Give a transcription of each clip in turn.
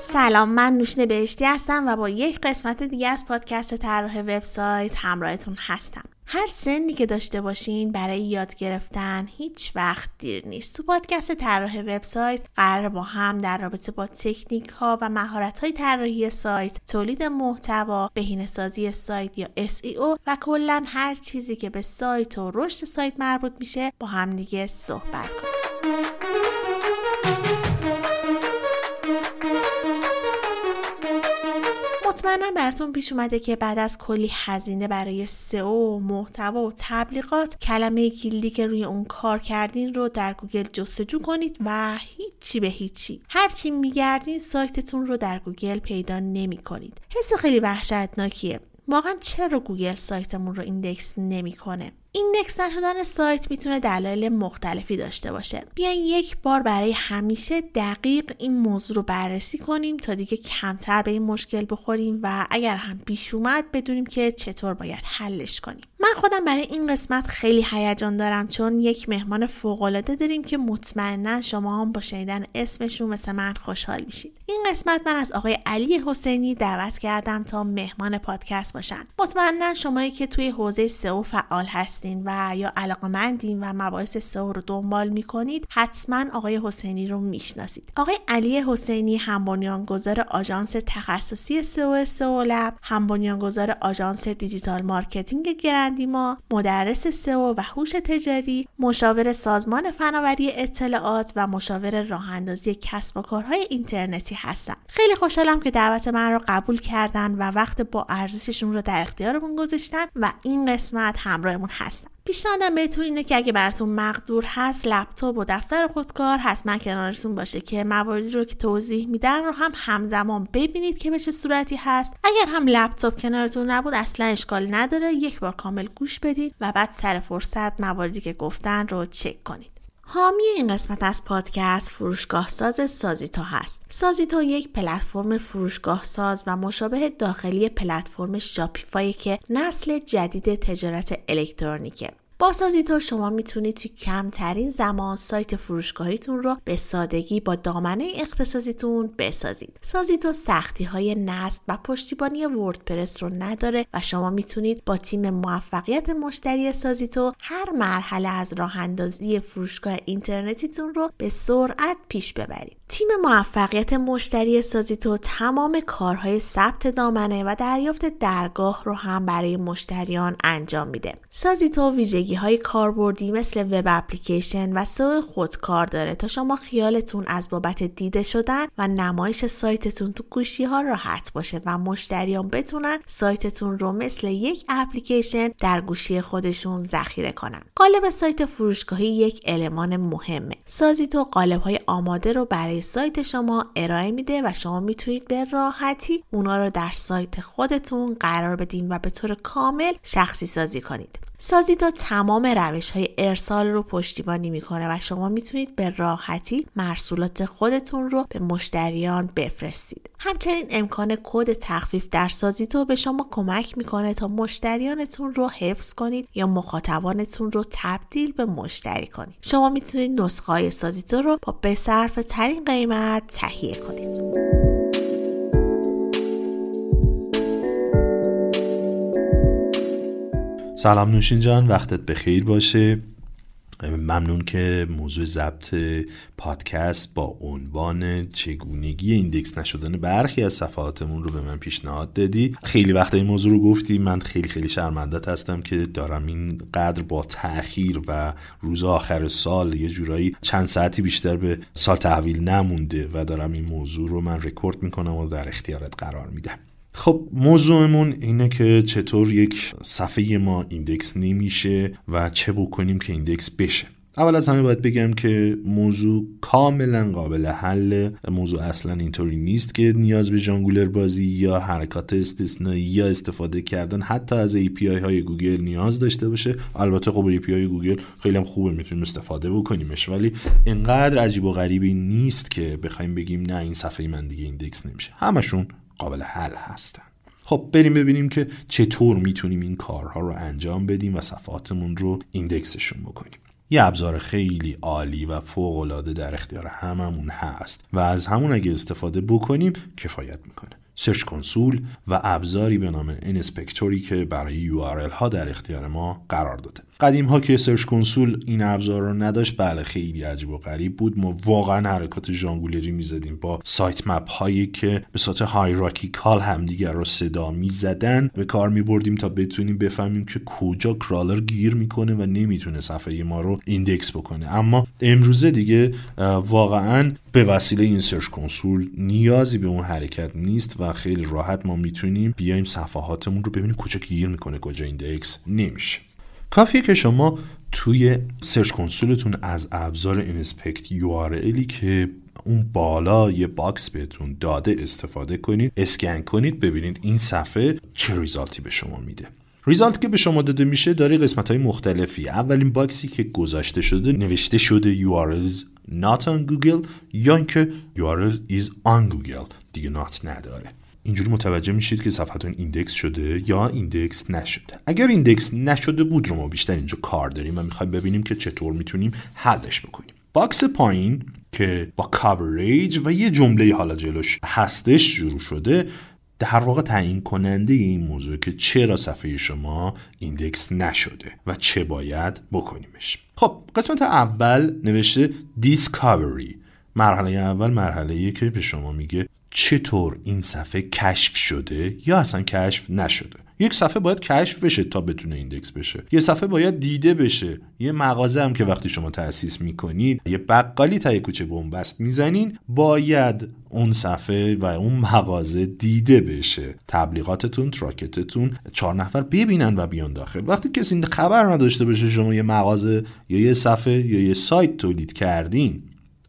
سلام من نوشین بهشتی هستم و با یک قسمت دیگه از پادکست طراح وبسایت همراهتون هستم. هر سنی که داشته باشین برای یاد گرفتن هیچ وقت دیر نیست. تو پادکست طراح وبسایت قرار با هم در رابطه با تکنیک ها و مهارت های طراحی سایت تولید محتوا بهینه سازی سایت یا SEO و کلا هر چیزی که به سایت و رشد سایت مربوط میشه با همدیگه صحبت کنیم. مطمئنا براتون پیش اومده که بعد از کلی هزینه برای سئو محتوا و تبلیغات کلمه کلیدی که روی اون کار کردین رو در گوگل جستجو کنید و هیچی به هیچی. هرچی میگردین سایتتون رو در گوگل پیدا نمی کنید حس خیلی وحشتناکیه. واقعا چرا گوگل سایتمون رو index نمی‌کنه؟ index نشدن سایت می‌تونه دلایل مختلفی داشته باشه. بیاین یک بار برای همیشه دقیق این موضوع رو بررسی کنیم تا دیگه کمتر به این مشکل بخوریم و اگر هم پیش اومد بدونیم که چطور باید حلش کنیم. من خودم برای این قسمت خیلی هیجان دارم چون یک مهمان فوقالعاده داریم که مطمئنا شما هم با شنیدن اسمشون مثل من خوشحال میشید این قسمت من از آقای علی حسینی دعوت کردم تا مهمان پادکست باشن. مطمئنا شمایی که توی حوزه سئو فعال هستین و یا علاقمندین و مباحث سئو رو دنبال می‌کنید حتما آقای حسینی رو می‌شناسید. آقای علی حسینی هم بنیانگذار آژانس تخصصی سئو سئو لب هم بنیانگذار آژانس digital marketing گرندیما مدرس سئو و هوش تجاری مشاور سازمان فناوری اطلاعات و مشاور راه اندازی کسب و کارهای اینترنتی هستن. خیلی خوشحالم که دعوت من رو قبول کردن و وقت با ارزششون رو در اختیارمون گذاشتن و این قسمت همراهمون هستن پیشنهادم بهتون اینه که اگه براتون مقدور هست لپتاپ و دفتر خودکار حتما کنارتون باشه که مواردی رو که توضیح میدن رو هم همزمان ببینید که به چه صورتی هست. اگر هم لپتاپ کنارتون نبود اصلا اشکال نداره. یک بار کامل گوش بدید و بعد سر فرصت مواردی که گفتن رو چک کنید حامی این قسمت از پادکست فروشگاه ساز سازیتو هست. سازیتو یک پلتفرم فروشگاه ساز و مشابه داخلی پلتفرم شاپیفای که نسل جدید تجارت الکترونیکه. با سازیتو شما می‌تونید توی کمترین زمان سایت فروشگاهیتون رو به سادگی با دامنه اختصاصیتون بسازید. سازیتو سختی های نصب و پشتیبانی وردپرس رو نداره و شما می‌تونید با تیم موفقیت مشتری سازیتو هر مرحله از راه اندازی فروشگاه اینترنتیتون رو به سرعت پیش ببرید. تیم موفقیت مشتری سازیتو تمام کارهای ثبت دامنه و دریافت درگاه رو هم برای مشتریان انجام میده. سازیتو ویژگی های کاربردی مثل وب اپلیکیشن و سو خودکار داره تا شما خیالتون از بابت دیده شدن و نمایش سایتتون تو گوشی ها راحت باشه و مشتریان بتونن سایتتون رو مثل یک اپلیکیشن در گوشی خودشون ذخیره کنن. قالب سایت فروشگاهی یک المان مهمه. سازیتو قالب های آماده رو برای سایت شما ارائه میده و شما می‌تونید به راحتی اونا رو در سایت خودتون قرار بدین و به طور کامل شخصی سازی کنید. سازیتو تمام روش های ارسال رو پشتیبانی می‌کنه و شما می‌تونید به راحتی مرسولات خودتون رو به مشتریان بفرستید. همچنین امکان کد تخفیف در سازیتو به شما کمک می‌کنه تا مشتریانتون رو حفظ کنید یا مخاطبانتون رو تبدیل به مشتری کنید. شما می‌تونید نسخه های سازیتو رو با بصرف ترین قیمت تهیه کنید. سلام نوشین جان وقتت بخیر باشه. ممنون که موضوع ضبط پادکست با عنوان چگونگی ایندکس نشدن برخی از صفحاتمون رو به من پیشنهاد دادی. خیلی وقت این موضوع رو گفتی. من خیلی خیلی شرمندت هستم که دارم این قدر با تاخیر و روز آخر سال یه جورایی چند ساعتی بیشتر به سال تحویل نمونده و دارم این موضوع رو من رکورد می‌کنم و در اختیارت قرار میدم. خب موضوعمون اینه که چطور یک صفحه ما index نمیشه و چه بکنیم که index بشه. اول از همه باید بگم که موضوع کاملا قابل حل. موضوع اصلا اینطوری نیست که نیاز به ژانگولر بازی یا حرکات استثنایی یا استفاده کردن حتی از API های گوگل نیاز داشته باشه. البته خب API گوگل خیلی هم خوبه می‌تونیم استفاده بکنیمش. ولی انقدر عجیب و غریبی نیست که بخوایم بگیم نه این صفحه من دیگه index نمیشه. همشون قابل حل هستن. خب بریم ببینیم که چطور می‌تونیم این کارها رو انجام بدیم و صفحاتمون رو index شون بکنیم. یه ابزار خیلی عالی و فوق در اختیار هممون هست و از همون اگه استفاده بکنیم کفایت می‌کنه. Search Console و ابزاری به نام inspector ی که برای URL ها در اختیار ما قرار داده. قدیم ها که Search Console این ابزار رو نداشت بله خیلی عجیب و غریب بود. ما واقعا حرکات ژانگولری می‌زدیم با sitemap هایی که به صورت hierarchical همدیگر رو صدا می‌زدن به کار میبردیم تا بتونیم بفهمیم که کجا crawler گیر می‌کنه و نمی‌تونه صفحه ما رو index بکنه. اما امروزه دیگه واقعا به وسیله این Search Console نیازی به اون حرکت نیست و خیلی راحت ما می‌تونیم بیایم صفحاتمون رو ببینیم کجا گیر می‌کنه کجا index نمیشه. کافیه که شما توی Search Console تون از ابزار Inspect URL که اون بالا یه box بهتون داده استفاده کنید اسکن کنید ببینید این صفحه چه result ی به شما میده. result که به شما داده میشه داره قسمت های مختلفی. اولین box ی که گذاشته شده نوشته شده URLs not on Google یا اینکه URL is on Google. دیگه not نداره. اینجوری متوجه میشید که صفحتون index شده یا index نشده. اگر index نشده بود رو ما بیشتر اینجا کار داریم و می‌خوایم ببینیم که چطور می‌تونیم حلش بکنیم. box پایین که با coverage و یه جمله حالا جلوش هستش شروع شده در واقع تعیین کننده این موضوع که چرا صفحه شما index نشده و چه باید بکنیمش. خب قسمت اول نوشته Discovery مرحله اول مرحله که به شما میگه چطور این صفحه کشف شده یا اصلا کشف نشده. یک صفحه باید کشف بشه تا بتونه index بشه. یه صفحه باید دیده بشه. یه مغازه هم که وقتی شما تأسیس می‌کنید یه بقالی تای کوچه بنبست می‌زنین باید اون صفحه و اون مغازه دیده بشه. تبلیغاتتون تراکتتون چهار نفر ببینن و بیان داخل. وقتی کسی خبر نداشته باشه شما یه مغازه یا یه صفحه یا یه سایت تولید کردین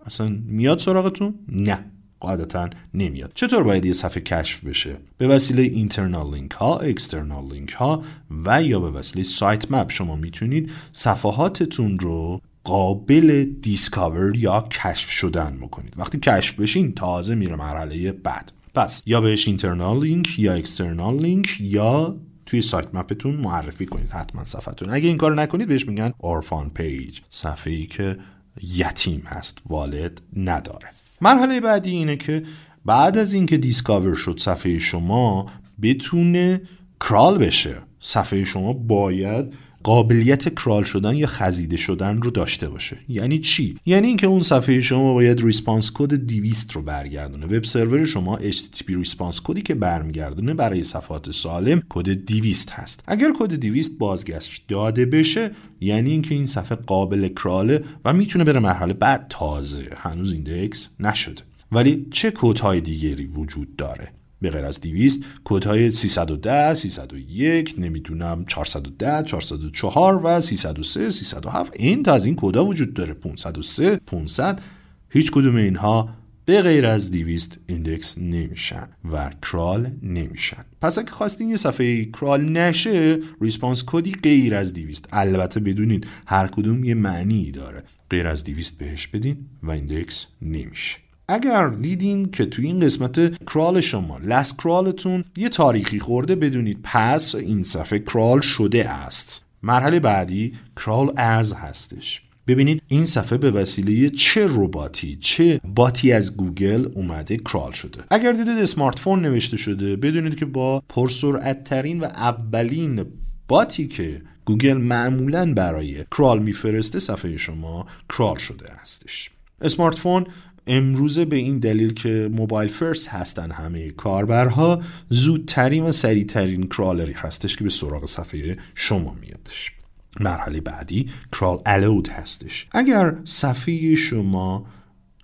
اصلا میاد سراغتون؟ نه. قاعدتا نمیاد. چطور باید یه صفحه کشف بشه؟ به وسیله internal link ها external link ها و یا به وسیله sitemap شما می‌تونید صفحاتتون رو قابل discover یا کشف شدن بکنید. وقتی کشف بشین تازه میره مرحله بعد. پس یا بهش internal link یا external link یا توی sitemap تون معرفی کنید. حتما صفحتون. اگه این کار نکنید بهش میگن orphan page صفحه ای که یتیم هست والد نداره. مرحله بعدی اینه که بعد از اینکه discover شد صفحه شما بتونه crawl بشه. صفحه شما باید قابلیت crawl شدن یا خزیده شدن رو داشته باشه. یعنی چی؟ یعنی اینکه اون صفحه شما باید response code 200 رو برگردونه. web server شما HTTP response code ی که برمیگردونه برای صفحات سالم کد 200 هست. اگر کد 200 بازگشت داده بشه یعنی اینکه این صفحه قابل crawl ه و می‌تونه بره مرحله بعد. تازه. هنوز index نشده. ولی چه کدهای دیگری وجود داره؟ به غیر از 200 کدهای 310 301 نمی‌دونم 410 404 و 303 307 این تا از این کدا وجود داره. 503 500 هیچ کدوم اینها به غیر از 200 index نمیشن و crawl نمیشن. پس اگه خواستین یه صفحه crawl نشه response code ی غیر از 200 البته بدونید هر کدوم یه معنی داره. غیر از 200 بهش بدین و index نمیشه. اگر دیدین که توی این قسمت crawl شما last crawl تون یه تاریخی خورده بدونید پس این صفحه crawl شده است. مرحله بعدی crawled as هستش. ببینید این صفحه به وسیله چه رباتی چه bot ی از گوگل اومده crawl شده. اگر دیدید smartphone نوشته شده بدونید که با پرسرعت ترین و اولین bot ی که گوگل معمولا برای crawl میفرسته صفحه شما crawl شده هستش. smartphone امروزه به این دلیل که mobile first هستن همه کاربرها زودترین و سریعترین crawler ی هستش که به سراغ صفحه شما میادش. مرحله بعدی crawl allowed هستش. اگر صفحه شما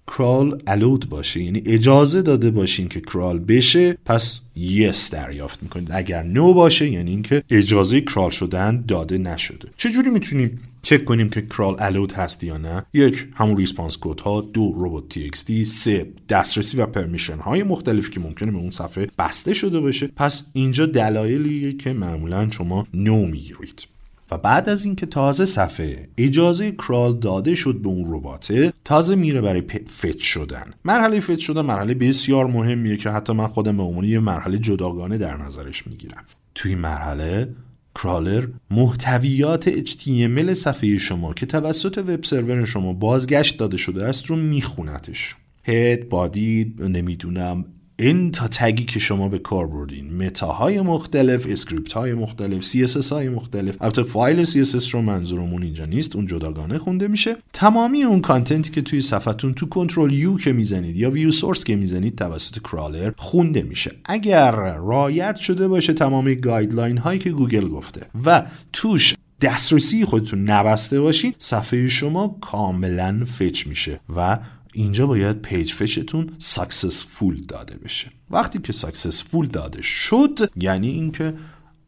crawl allowed باشه یعنی اجازه داده باشین که crawl بشه پس yes دریافت می‌کنید. اگر no باشه یعنی اینکه اجازه crawl شدن داده نشده. چجوری می‌تونیم چک کنیم که crawl allowed هست یا نه. یک همون response code ها دو robots.txt سه دسترسی و permission های مختلفی که ممکنه به اون صفحه بسته شده باشه. پس اینجا دلایلیه که معمولا شما no می‌گیرید. و بعد از اینکه تازه صفحه اجازه crawl داده شد به اون رباته تازه میره برای fetch شدن. مرحله fetch شدن مرحله بسیار مهمیه که حتی من خودم به عنوان یه مرحله جداگانه در نظرش می‌گیرم. توی مرحله crawler محتویات HTML صفحه شما که توسط web server شما بازگشت داده شده است رو میخونتش. head body نمی‌دونم n تا tag ی که شما به کار بردین. meta های مختلف script های مختلف CSS های مختلف. البته فایل CSS رو منظورمون اینجا نیست اون جداگانه خونده میشه. تمامی اون content ی که توی صفحتون تو control U که می‌زنید یا view source که می‌زنید توسط crawler خونده میشه. اگر رعایت شده باشه تمام guideline هایی که گوگل گفته. و توش دسترسی خودتون نبسته باشین صفحه شما کاملا fetch میشه و اینجا باید page fetch تون successful داده بشه. وقتی که successful داده شد یعنی اینکه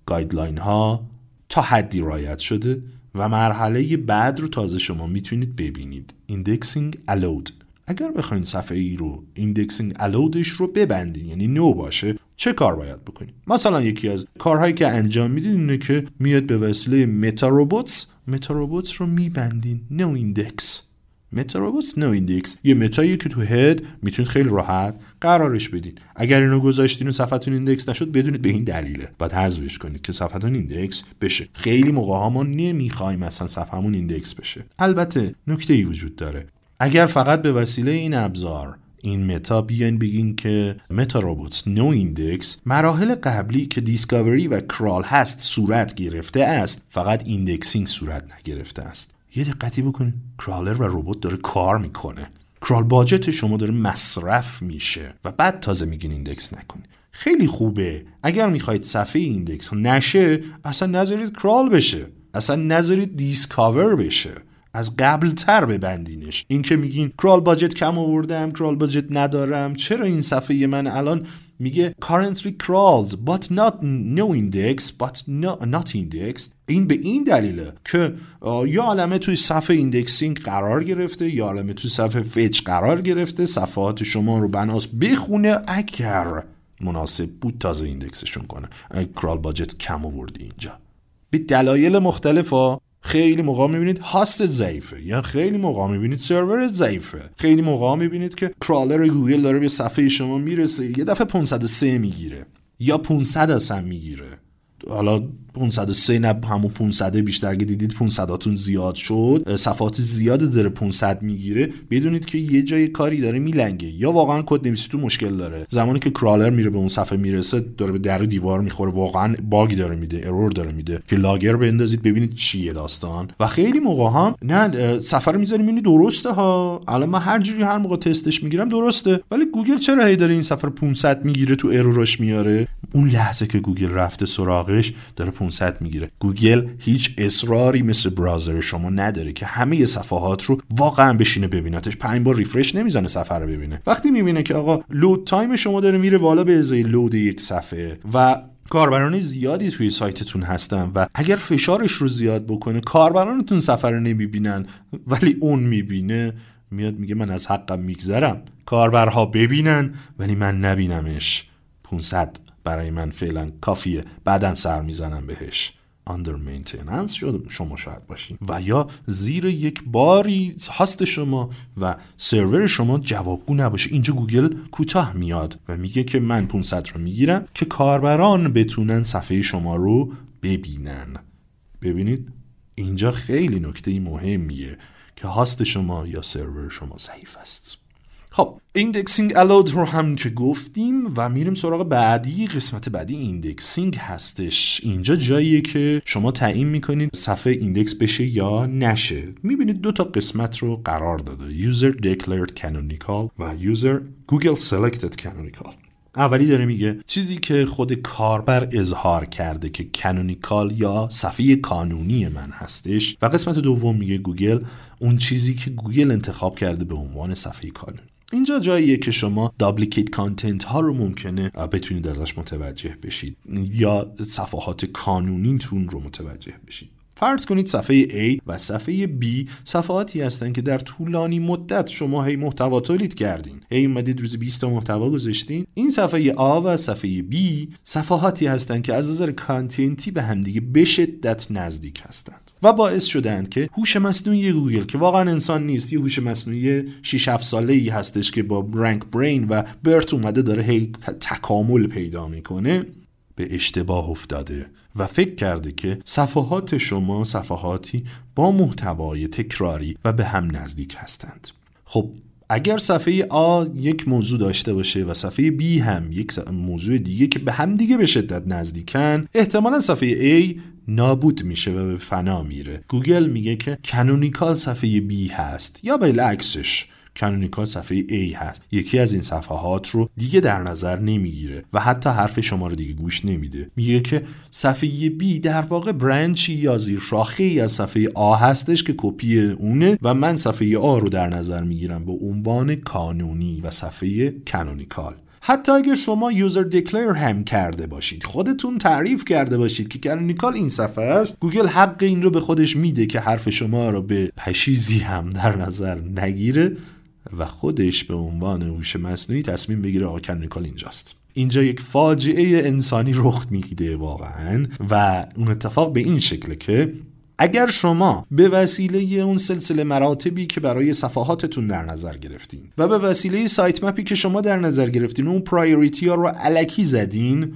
guideline ها تا حدی رعایت شده و مرحله بعد رو تازه شما می‌تونید ببینید. indexing allowed اگر بخواین صفحه ای رو indexing allowed ش رو ببندید یعنی no باشه چه کار باید بکنید مثلا یکی از کارهایی که انجام میدین اینه که میاد به وسیله meta robots meta robots رو میبندین noindex meta robots noindex یه meta یی که تو head می‌تونید خیلی راحت قرارش بدین. اگر اینو گذاشتین و صفحتون index نشد بدونید به این دلیله. باید حذفش کنید که صفحتون index بشه. خیلی موقع ها ما نمی‌خوایم مثلا صفحمون index بشه. البته نکته ای وجود داره. اگر فقط به وسیله این ابزار این meta بیاین بگین که meta robots noindex مراحل قبلی که discovery و crawl هست صورت گرفته است فقط indexing صورت نگرفته است. یه دقتی بکنید crawler و ربات داره کار می‌کنه. crawl budget شما داره مصرف میشه و بعد تازه میگین index نکنید خیلی خوبه. اگر می‌خواید صفحه index نشه اصلا نذارید crawl بشه. اصلا نذارید discover بشه. از قبل تر ببندینش. این که میگین crawl budget کم آوردم crawl budget ندارم. چرا این صفحه من الان میگه currently crawled but not no index but no, not indexed این به این دلیله که یه عالمه توی صفحه indexing قرار گرفته یه عالمه توی صفحه fetch قرار گرفته صفحات شما رو بناس بخونه اگر مناسب بود تازه index شون کنه. crawl budget کم آوردی اینجا. به دلایل مختلف ها خیلی موقع می‌بینید host ضعیفه. یا خیلی موقع می‌بینید سرور ضعیفه. خیلی موقع می‌بینید که crawler گوگل داره به صفحه شما می‌رسه. یه دفعه 503 می‌گیره. یا 500 اصلا می‌گیره. حالا 503 نه همون 500 بیشتر که دیدید 500 هاتون زیاد شد. صفحات زیاد داره 500 می‌گیره. بدونید که یه جای کاری داره میلنگه یا واقعا کد نویسی تو مشکل داره. زمانی که crawler میره به اون صفحه می‌رسه داره به در و دیوار می‌خوره. واقعا bug ی داره میده error داره میده. که logger بندازید ببینید چیه داستان. و خیلی موقع هم نه صفحه رو می‌ذاریم می‌بینید درسته ها. الان من هر جوری هر موقع تستش می‌گیرم درسته. ولی گوگل چرا هی داره این صفحه رو 500 می‌گیره تو error اش میاره؟ اون لحظه که گوگل رفته سراغش داره 500 می‌گیره. گوگل هیچ اصراری مثل browser شما نداره که همه صفحات رو واقعا بشینه ببینتش پنج بار refresh نمی‌زنه صفحه رو ببینه. وقتی می‌بینه که آقا load time شما داره میره بالا به ازای load یک صفحه و کاربران زیادی توی سایتتون هستن و اگر فشارش رو زیاد بکنه کاربرانتون صفحه رو نمی‌بینن ولی اون می‌بینه میاد میگه من از حقم میگذرم. کاربرها ببینن ولی من نبینمش. 500 برای من فعلا کافیه. بعدا سر می‌زنم بهش. Under maintenance شد. شما شاید باشین. و یا زیر یک باری هاست شما و سرور شما جوابگو نباشه. اینجا گوگل کوتاه میاد و میگه که من 500 رو می‌گیرم که کاربران بتونن صفحه شما رو ببینن. ببینید؟ اینجا خیلی نکته مهمیه که هاست شما یا سرور شما ضعیف است. خب indexing allowed رو هم که گفتیم و میریم سراغ بعدی قسمت بعدی indexing هستش. اینجا جاییه که شما تعیین می‌کنید صفحه index بشه یا نشه. می‌بینید دو تا قسمت رو قرار داده. user declared canonical و user google selected canonical. اولی داره میگه چیزی که خود کاربر اظهار کرده که canonical یا صفحه کانونی من هستش. و قسمت دوم میگه گوگل اون چیزی که گوگل انتخاب کرده به عنوان صفحه کانونی اینجا جاییه که شما duplicate content ها رو ممکنه بتونید ازش متوجه بشید. یا صفحات کانونیتون رو متوجه بشید. فرض کنید صفحه A و صفحه B صفحاتی هستند که در طولانی مدت شما هی محتوا تولید کردین. هی اومدید روز 20 تا محتوا گذاشتین. این صفحه A و صفحه B صفحاتی هستند که از نظر content ی به همدیگه به شدت نزدیک هستند و باعث شدند که هوش مصنوعی گوگل که واقعا انسان نیست یه هوش مصنوعی 6 7 ساله ای هستش که با RankBrain و BERT اومده داره هی تکامل پیدا می‌کنه به اشتباه افتاده و فکر کرده که صفحات شما صفحاتی با محتوای تکراری و به هم نزدیک هستند. خب اگر صفحه A یک موضوع داشته باشه و صفحه B هم یک موضوع دیگه که به هم دیگه به شدت نزدیکن احتمالا صفحه A نابود میشه و به فنا میره. گوگل میگه که canonical صفحه B هست یا بالعکسش. canonical صفحه A هست. یکی از این صفحات رو دیگه در نظر نمی‌گیره و حتی حرف شما رو دیگه گوش نمیده. میگه که صفحه B در واقع branch ی یا زیر شاخه ای صفحه A هستش که کپی اونه و من صفحه A رو در نظر می‌گیرم به عنوان کانونی و صفحه canonical. حتی اگر شما user declare هم کرده باشید خودتون تعریف کرده باشید که canonical این صفحه است گوگل حق این رو به خودش میده که حرف شما رو به پشیزی هم در نظر نگیره. و خودش به عنوان هوش مصنوعی تصمیم بگیره آقا canonical اینجاست. اینجا یک فاجعه انسانی رخ میده واقعا و اون اتفاق به این شکله که اگر شما به وسیله اون سلسله مراتبی که برای صفحاتتون در نظر گرفتین و به وسیله sitemap ی که شما در نظر گرفتین اون priority ها رو الکی زدین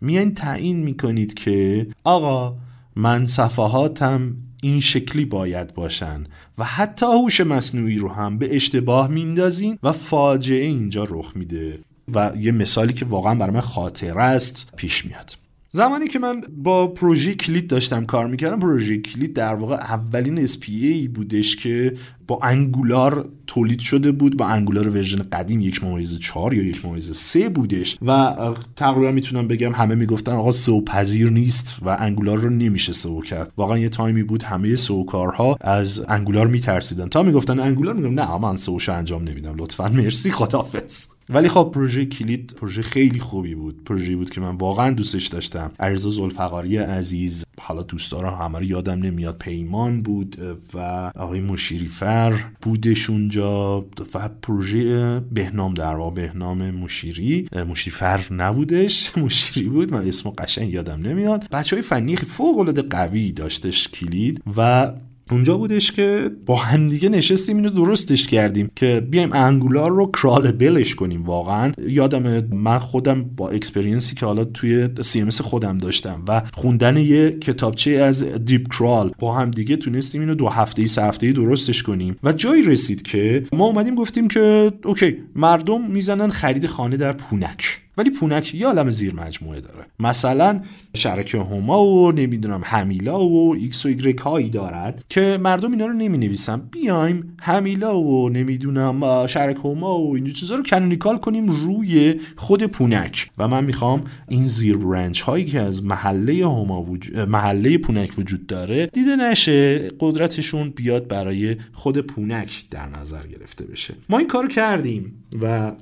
میان تعیین می‌کنید که آقا من صفحاتم این شکلی باید باشن و حتی هوش مصنوعی رو هم به اشتباه میندازین و فاجعه اینجا رخ میده. و یه مثالی که واقعا برای من خاطره است پیش میاد. زمانی که من با پروژه کلید داشتم کار می‌کردم پروژه کلید در واقع اولین SPA بودش که با Angular تولید شده بود با Angular version قدیم یک ممیز چهار یا یک ممیز سه بودش. و تقریبا می‌تونم بگم همه می‌گفتن آقا SEO پذیر نیست و Angular رو نمیشه SEO کرد. واقعا یه تایمی بود همه SEO کارها از Angular میترسیدن. تا می‌گفتن Angular میگم نه من SEO ش انجام نمیدم. لطفا مرسی خدافظ ولی خب پروژه کلید پروژه خیلی خوبی بود. پروژه بود که من واقعا دوستش داشتم. علیرضا ذوالفقاری عزیز حالا دوستارا همه رو یادم نمیاد پیمان بود و آقای مشیری فر بودش اونجا و پروژه بهنام در واقع بهنام مشیری. مشیری فر نبودش مشیری بود. من اسمو قشنگ یادم نمیاد. بچه های فنی فوق العاده قوی داشتش کلید و اونجا بودش که با همدیگه نشستیم اینو درستش کردیم که بیایم Angular رو crawlable ش کنیم واقعا. یادم من خودم با experience ی که حالا توی SEO ی خودم داشتم و خوندن یه کتابچه از DeepCrawl با هم دیگه تونستیم اینو دو هفته ای سه هفته درستش کنیم و جایی رسید که ما اومدیم گفتیم که اوکی مردم می‌زنن خرید خانه در پونک. ولی پونک یه عالم زیر مجموعه داره. مثلا شهرک هما و نمی‌دونم همیلا و ایکس و ایگرک هایی دارد که مردم اینا رو نمی نویسن بیایم همیلا و نمی‌دونم شهرک هما و این چیزا رو canonical کنیم روی خود پونک. و من می‌خوام این زیر branch هایی که از محله هما محله پونک وجود داره دیده نشه قدرتشون بیاد برای خود پونک در نظر گرفته بشه. ما این کار کردیم و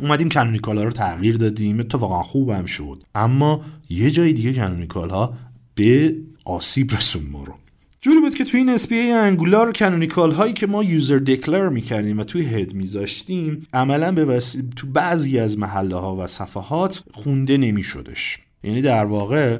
اومدیم canonical ها رو تغییر دادیم اتفاقا خوبم شد. اما یه جای دیگه canonical ها به آسیب رسون ما رو. جوری بود که توی این SPA Angular canonical هایی که ما user declare می‌کردیم و توی head میذاشتیم عملا به تو بعضی از محله ها و صفحات خونده نمیشدش. یعنی در واقع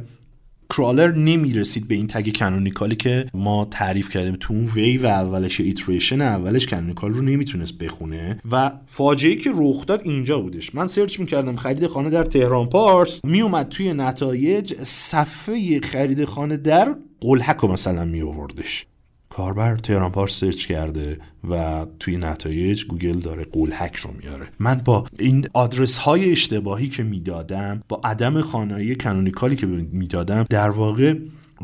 crawler نمی‌رسید به این tag canonical ی که ما تعریف کردیم تو اون ویو اولش iteration اولش canonical رو نمی‌تونست بخونه و فاجعه که رخ داد اینجا بودش. من search می‌کردم خرید خانه در تهران پارس. میومد توی نتایج صفحه خرید خانه در قلهک رو مثلا می آوردش کاربر تهران پارس search کرده و توی نتایج گوگل داره قلهک رو میاره. من با این آدرس های اشتباهی که می‌دادم با عدم خوانایی canonical ی که می‌دادم در واقع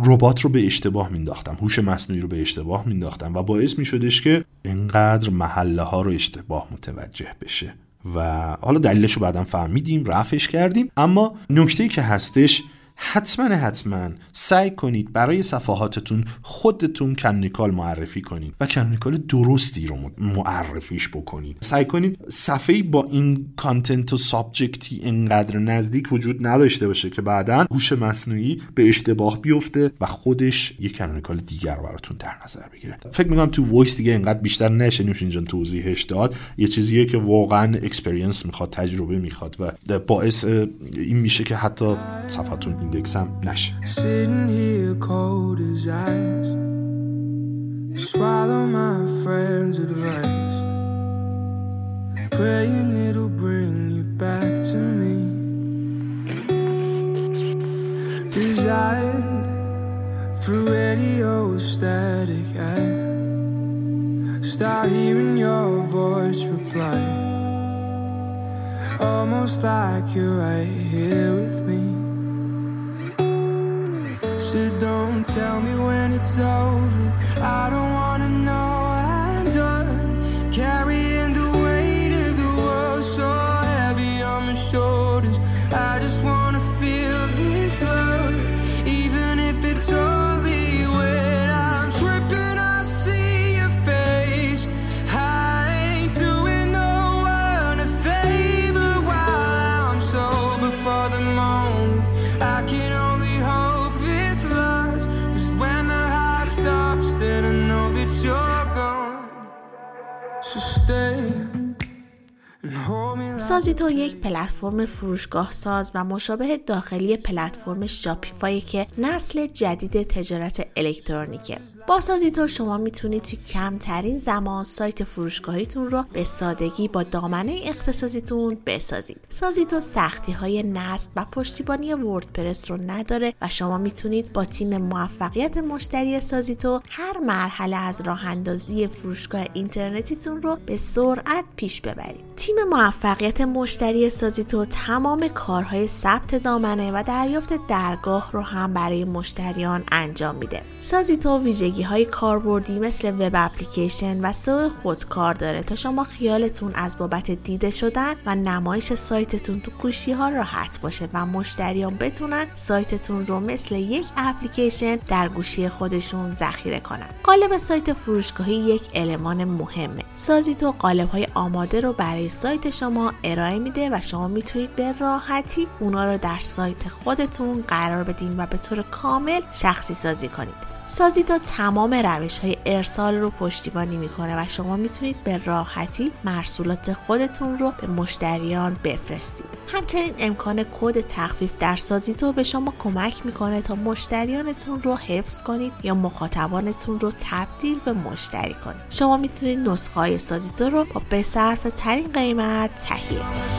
ربات رو به اشتباه مینداختم هوش مصنوعی رو به اشتباه مینداختم و باعث میشدش که اینقدر محله ها رو اشتباه متوجه بشه. و حالا دلیلش رو بعدا فهمیدیم رفعش کردیم. اما نکته که هستش حتما حتما سعی کنید برای صفحاتتون خودتون canonical معرفی کنید و canonical درستی رو معرفیش بکنید. سعی کنید صفحه با این content و subject ی انقدر نزدیک وجود نداشته باشه که بعدا هوش مصنوعی به اشتباه بیفته و خودش یک canonical دیگر براتون در نظر بگیره. فکر می‌کنم تو voice دیگه انقدر بیشتر نشه نوش اینجا توضیحش داد. یه چیزیه که واقعا experience می‌خواد تجربه می‌خواد و باعث این میشه که حتی صفحتون the exam Nash. Sitting here cold as ice. Swallow my friend's advice. Praying it'll bring you back to me. Designed for radio static. I start hearing your voice reply. Almost like you're right here with me so don't tell me when it's over. I don't wanna سازیتو یک پلتفرم فروشگاه ساز و مشابه داخلی پلتفرم Shopify که نسل جدید تجارت الکترونیکه. با سازیتو شما می‌تونید توی کمترین زمان سایت فروشگاهیتون رو به سادگی با دامنه اختصاصیتون بسازید. سازیتو سختی های نصب و پشتیبانی WordPress رو نداره و شما می‌تونید با تیم موفقیت مشتری سازیتو هر مرحله از راه اندازی فروشگاه اینترنتیتون رو به سرعت پیش ببرید. تیم موفقیت مشتری سازیتو تمام کارهای ثبت دامنه و دریافت درگاه رو هم برای مشتریان انجام میده. سازیتو ویژگی های کاربردی مثل web application و سو خودکار داره تا شما خیالتون از بابت دیده شدن و نمایش سایتتون تو گوشی ها راحت باشه و مشتریان بتونن سایتتون رو مثل یک اپلیکیشن در گوشی خودشون ذخیره کنن. قالب سایت فروشگاهی یک المان مهمه. سازیتو قالب های آماده رو برای سایت شما ارائه میده و شما می‌تونید به راحتی اونا رو در سایت خودتون قرار بدین و به طور کامل شخصی سازی کنید. سازیتو تمام روش های ارسال رو پشتیبانی می‌کنه و شما می‌تونید به راحتی مرسولات خودتون رو به مشتریان بفرستید. همچنین امکان کد تخفیف در سازیتو به شما کمک می‌کنه تا مشتریانتون رو حفظ کنید یا مخاطبانتون رو تبدیل به مشتری کنید. شما می‌تونید نسخه های سازیتو رو با به ترین قیمت تهیه کنید.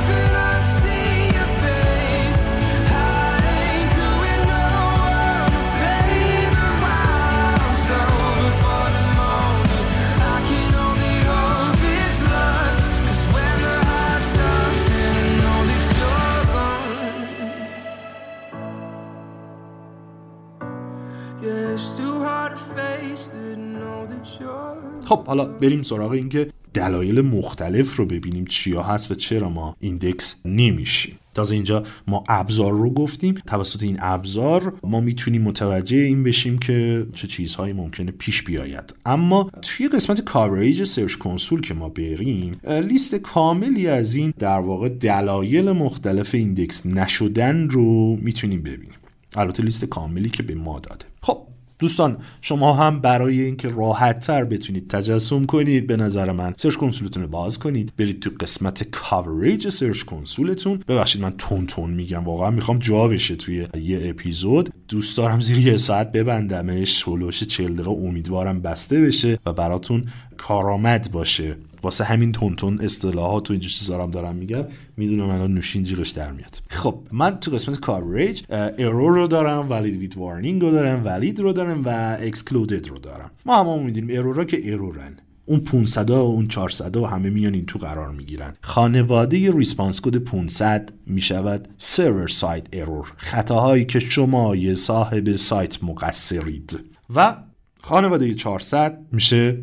خب حالا بریم سراغ اینکه دلایل مختلف رو ببینیم چیا هست و چرا ما index نمیشیم. تازه اینجا ما ابزار رو گفتیم. توسط این ابزار ما می‌تونیم متوجه این بشیم که چه چیزهایی ممکنه پیش بیاید. اما توی قسمت coverage Search Console که ما بریم لیست کاملی از این در واقع دلایل مختلف index نشدن رو می‌تونیم ببینیم. البته لیست کاملی که به ما داده. خب دوستان شما هم برای اینکه راحت تر بتونید تجسم کنید به نظر من Search Console تون رو باز کنید. برید تو قسمت coverage Search Console تون. ببخشید من تون تون میگم واقعا می‌خوام جا بشه توی یه اپیزود. دوست دارم زیر یه ساعت ببندمش. هلوش 40 دقیقه امیدوارم بسته بشه و براتون کارآمد باشه. واسه همین تونتون اصطلاحات و اینجور چیزا هم دارم میگم می‌دونم الان نوشین جیغش در میاد. خب من تو قسمت coverage error رو دارم valid with warning رو دارم valid رو دارم و excluded رو دارم. ما همه می‌دونیم error ا که error ن اون 500 و اون 400 و همه میان این تو قرار می‌گیرن. خانواده response code 500 می‌شود. server side error خطاهایی که شما یه صاحب سایت مقصرید. و خانواده 400 میشه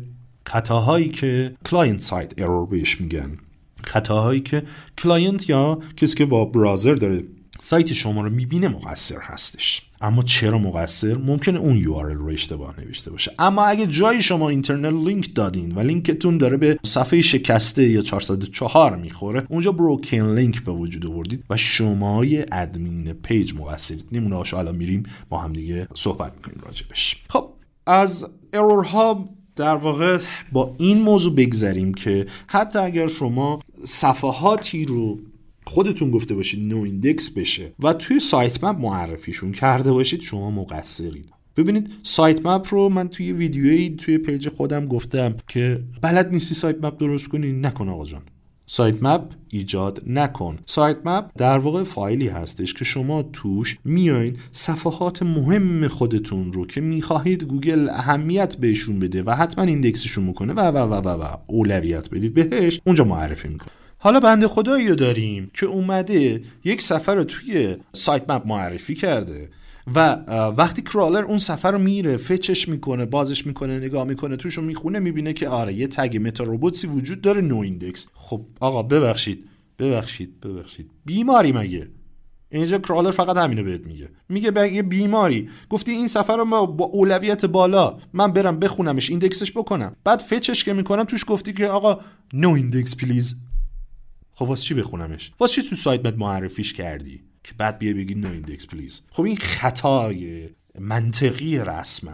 خطاهایی که client side error بهش میگن. خطاهایی که client یا کسی که با browser داره سایت شما رو می‌بینه مقصر هستش. اما چرا مقصر؟ ممکنه اون URL رو اشتباه نوشته باشه. اما اگه جایی شما internal link دادین و لینکتون داره به صفحه شکسته یا 404 می‌خوره اونجا broken link به وجود آوردید و شما یه ادمین پیج مقصرید. نمونه هاشو الان میریم با هم دیگه صحبت می‌کنیم راجبش. خب از error ها در واقع با این موضوع بگذریم که حتی اگر شما صفحاتی رو خودتون گفته باشید no index بشه و توی sitemap معرفیشون کرده باشید شما مقصرید. ببینید sitemap رو من توی ویدیویی توی پیج خودم گفتم که بلد نیستی sitemap درست کنی؟ نکن آقا جان. sitemap ایجاد نکن. sitemap در واقع فایلی هستش که شما توش میاین صفحات مهم خودتون رو که می‌خواهید گوگل اهمیت بهشون بده و حتما index شون می‌کنه و و و و و اولویت بدید بهش اونجا معرفی می‌کنه حالا بنده خدایی رو داریم که اومده یک صفحه رو توی sitemap معرفی کرده. و وقتی crawler اون صفحه رو میره fetch ش می‌کنه بازش می‌کنه نگاه می‌کنه توش رو می‌خونه می‌بینه که آره یه تگ meta robots ی وجود داره no index. خب آقا ببخشید ببخشید ببخشید. بیماری مگه؟ اینجا crawler فقط همینو بهت میگه. میگه به بیماری. گفتی این صفحه رو ما با اولویت بالا. من برم بخونمش index ش بکنم. بعد fetch ش که می‌کنم توش گفتی که آقا no index please. خب واسه چی بخونمش؟ واسه چی تو سایت معرفیش کردی؟ که بعد بیا بگی no index please خب این خطای منطقی رسما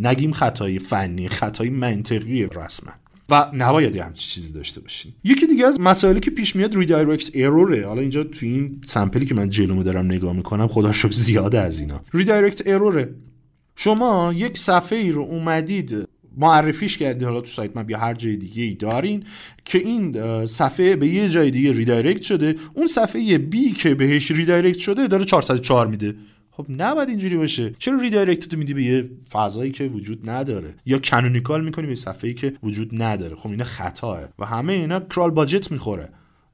نگیم خطای فنی خطای منطقی رسما و نباید یه همچین چیزی داشته باشین. یکی دیگه از مسائلی که پیش میاد redirect error ه حالا اینجا تو این sample ی که من جلومو دارم نگاه می‌کنم خدا شکر زیاده از اینا. redirect error ه شما یک صفحه ای رو اومدید معرفیش کردی. حالا تو sitemap یا هر جای دیگه ای دارین که این صفحه به یه جای دیگه redirect شده. اون صفحه B که بهش redirect شده داره 404 میده. خب نباید اینجوری باشه. چرا redirect تو میدی به یه فضایی که وجود نداره؟ یا canonical می‌کنی به صفحه‌ای که وجود نداره. خب اینا خطائه و همه اینا crawl budget می‌خوره.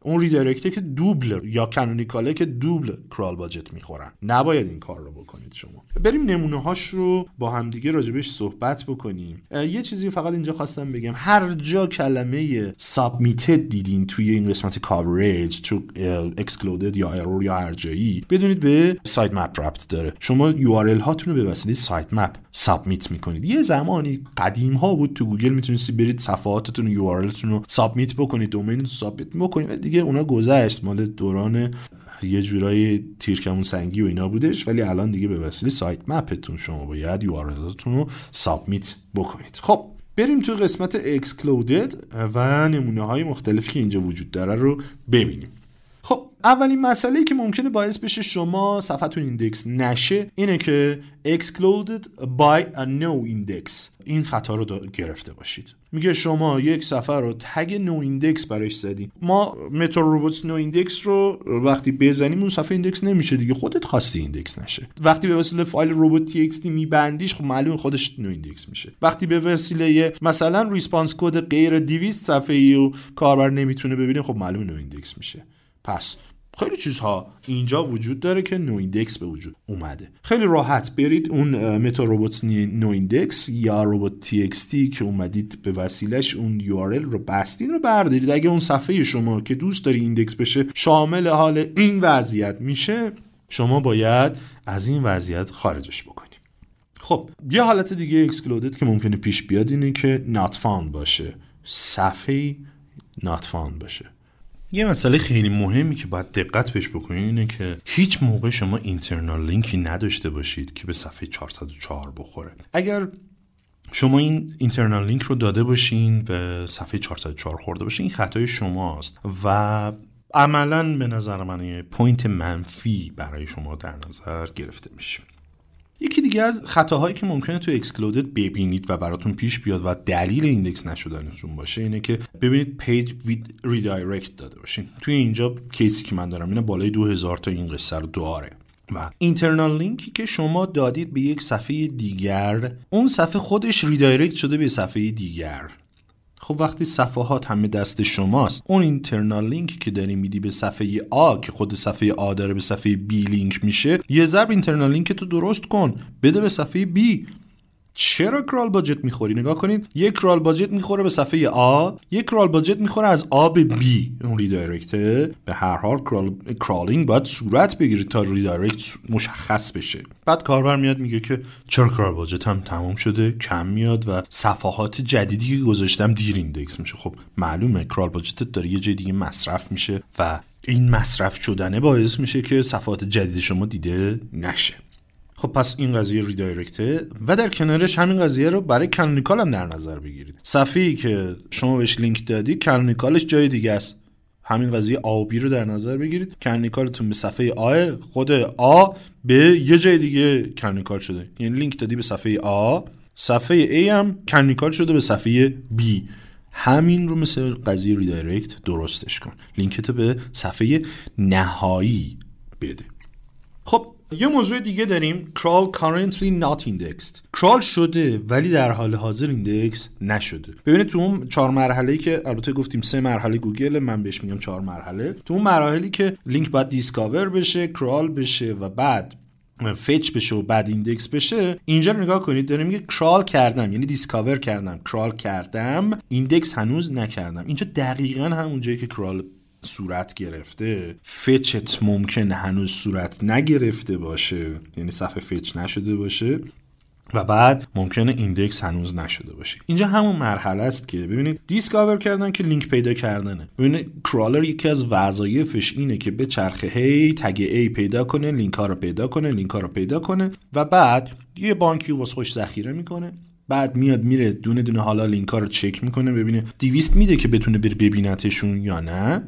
اون redirect ه که دوبل یا canonical ه که دوبل crawl budget می‌خورن. نباید این کار رو بکنید شما. بریم نمونه هاش رو با همدیگه راجبش صحبت بکنیم. یه چیزی فقط اینجا خواستم بگم. هر جا کلمه submitted دیدین توی این قسمت coverage تو excluded یا error یا هر جایی بدونید به sitemap ربط داره. شما URL هاتون رو به وسیله sitemap submit می‌کنید. یه زمانی قدیم ها بود تو گوگل می‌تونستی برید صفحاتتون URL رو submit بکنید domain تون submit بکنید. دیگه اونا گذشت. مال دوران یه جورایی تیرکمون سنگی و اینا بودش ولی الان دیگه به وسیله sitemap تون شما باید URL رو submit بکنید. خب بریم تو قسمت excluded و نمونه های مختلفی که اینجا وجود داره رو ببینیم. خب اولین مسئله که ممکنه باعث بشه شما صفحتون index نشه اینه که excluded by a no index این خطا رو گرفته باشید. میگه شما یک صفحه رو تگ no index براش زدین ما meta robots no index رو وقتی بزنیم اون صفحه index نمیشه دیگه خودت خواستی index نشه. وقتی به وسیله فایل robots.txt میبندیش خب معلومه خودش no index میشه. وقتی به وسیله مثلا response code غیر 200 صفحه ای و کاربر نمی‌تونه ببینه خب معلومه no index میشه. پس خیلی چیزها اینجا وجود داره که no index به وجود اومده. خیلی راحت برید اون meta robot no index یا robots.txt که اومدید به وسیلش اون URL رو بستین رو بردارید. اگه اون صفحه شما که دوست داری index بشه شامل حال این وضعیت میشه شما باید از این وضعیت خارجش بکنید خب یه حالت دیگه excluded که ممکنه پیش بیاد اینه که not found باشه. صفحه not found باشه. یه مسئله خیلی مهمی که باید دقت بهش بکنید اینه که هیچ موقع شما internal link ی نداشته باشید که به صفحه 404 بخوره. اگر شما این internal link رو داده باشین به صفحه 404 خورده باشین این خطای شماست و عملا به نظر من point منفی برای شما در نظر گرفته میشه. یکی دیگه از خطاهایی که ممکنه تو excluded ببینید و براتون پیش بیاد و دلیل index نشدنتون باشه اینه که ببینید page with redirect داده باشین. توی اینجا case ی که من دارم اینه بالای 2000 تا این قصه رو داره. و internal link ی که شما دادید به یک صفحه دیگر اون صفحه خودش redirect شده به صفحه دیگر. خب وقتی صفحات همه دست شماست اون internal link که داری میدی به صفحه آ که خود صفحه آ داره به صفحه B لینک میشه یه ضرب internal link تو درست کن بده به صفحه B. چرا crawl budget می‌خوری؟ نگاه کنید یک crawl budget می‌خوره به صفحه آ یک crawl budget می‌خوره از آ به B. اون redirect ه به هر حال crawl... crawling باید صورت بگیره تا redirect مشخص بشه. بعد کاربر میاد میگه که چرا crawl budget هم تمام شده؟ کم میاد و صفحات جدیدی که گذاشتم دیر index میشه. خب معلومه crawl budget ت داره یه جای دیگه مصرف میشه و این مصرف شدنه باعث میشه که صفحات جدید شما دیده نشه. خب پس این قضیه redirect ه و در کنارش همین قضیه رو برای canonical هم در نظر بگیرید. صفحه‌ای که شما بهش لینک دادی canonical ش جای دیگه است. همین قضیه آ B رو در نظر بگیرید. canonical تون به صفحه آ خود آ به یه جای دیگه canonical شده. یعنی لینک دادی به صفحه آ صفحه A هم canonical شده به صفحه B. همین رو مثل قضیه redirect درستش کن. لینکت به صفحه نهایی بده. خب یه موضوع دیگه داریم. Crawl currently not indexed. crawl شده ولی در حال حاضر index نشده. ببینید تو اون چهار مرحله که البته گفتیم سه مرحله گوگل من بهش میگم چهار مرحله. تو اون مراحلی که لینک باید discover بشه crawl بشه و بعد fetch بشه و بعد index بشه اینجا رو نگاه کنید داره میگه crawl کردم یعنی discover کردم. crawl کردم index هنوز نکردم. اینجا دقیقا همون جایی که crawl صورت گرفته fetch ت ممکنه هنوز صورت نگرفته باشه یعنی صفحه fetch نشده باشه و بعد ممکنه index هنوز نشده باشه. اینجا همون مرحله است که ببینید discover کردن که لینک پیدا کردنه. ببینید crawler یکی از وظایفش اینه که بچرخه هی tag a پیدا کنه لینک ها رو پیدا کنه لینک ها رو پیدا کنه و بعد یه بانکی واسه خودش ذخیره می‌کنه. بعد میاد میره دونه دونه حالا لینک ها رو چک می‌کنه ببینه 200 میده که بتونه بره ببینتشون یا نه.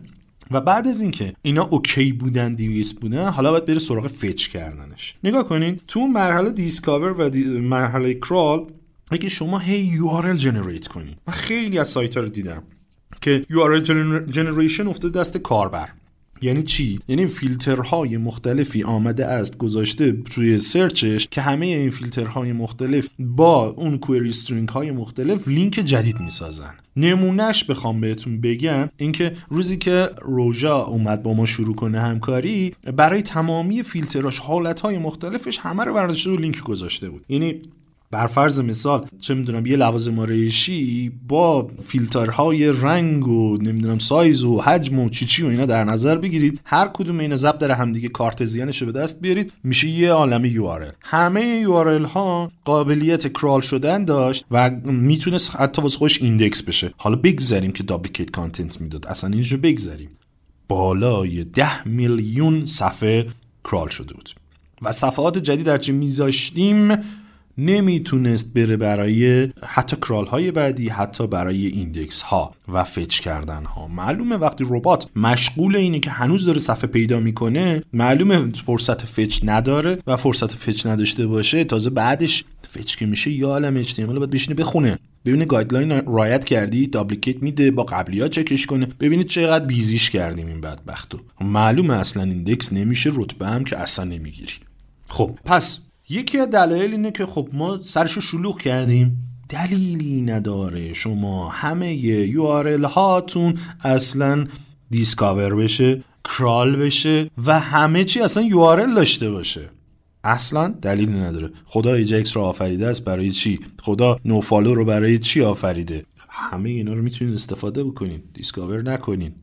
و بعد از اینکه اینا okay بودن دیویس بودن حالا باید بره سراغ fetch کردنش. نگاه کنید تو مرحله discover و دی... مرحله crawl اگه شما هی URL generate کنید من خیلی از سایت ها رو دیدم که URL generation افتاده دست کاربر. یعنی چی؟ یعنی فیلترهای مختلفی آمده است گذاشته توی search ش که همه این فیلترهای مختلف با اون query string های مختلف لینک جدید می‌سازن. نمونهش بخوام بهتون بگم اینکه روزی که روژا اومد با ما شروع کنه همکاری برای تمامی فیلتراش حالتهای مختلفش همه رو برداشته و لینک گذاشته بود. یعنی بر فرض مثال چه می‌دونم یه لوازم آرایشی با فیلترهای رنگ و نمی‌دونم سایز و حجم و چیچی و اینا در نظر بگیرید. هر کدوم اینا ضرب در همدیگه Cartesian ش رو به دست بیارید. میشه یه عالمه یو همه یو ها قابلیت crawl شدن داشت و می‌تونست حتی واسه خودش index بشه. حالا بگذاریم که duplicate content می‌داد. اصلا اینجا بگذاریم. بالای ده میلیون صفحه crawl شده بود. و صفحات جدید هرچی میذاشتیم؟ نمی‌تونست بره برای حتی crawl های بعدی حتی برای index ها و fetch کردن ها معلومه وقتی ربات مشغول اینه که هنوز داره صفحه پیدا می‌کنه معلومه فرصت fetch نداره و فرصت fetch نداشته باشه تازه بعدش fetch که میشه یه عالم HTML باید بشینه بخونه. ببینه guideline رعایت کردی duplicate میده با قبلی ها چکش کنه ببینید چقدر busy ش کردیم این بدبختو. معلومه اصلا index نمیشه رتبه هم که اصلا نمی‌گیری. خب پس یکی از دلایل اینه که خب ما سرشو شلوغ کردیم. دلیلی نداره شما همه URL هاتون اصلا discover بشه crawl بشه و همه چی اصلا URL داشته باشه. اصلا دلیلی نداره. خدا ایجکس رو آفریده است برای چی؟ خدا nofollow رو برای چی آفریده؟ همه اینا رو می‌تونید استفاده بکنید discover نکنید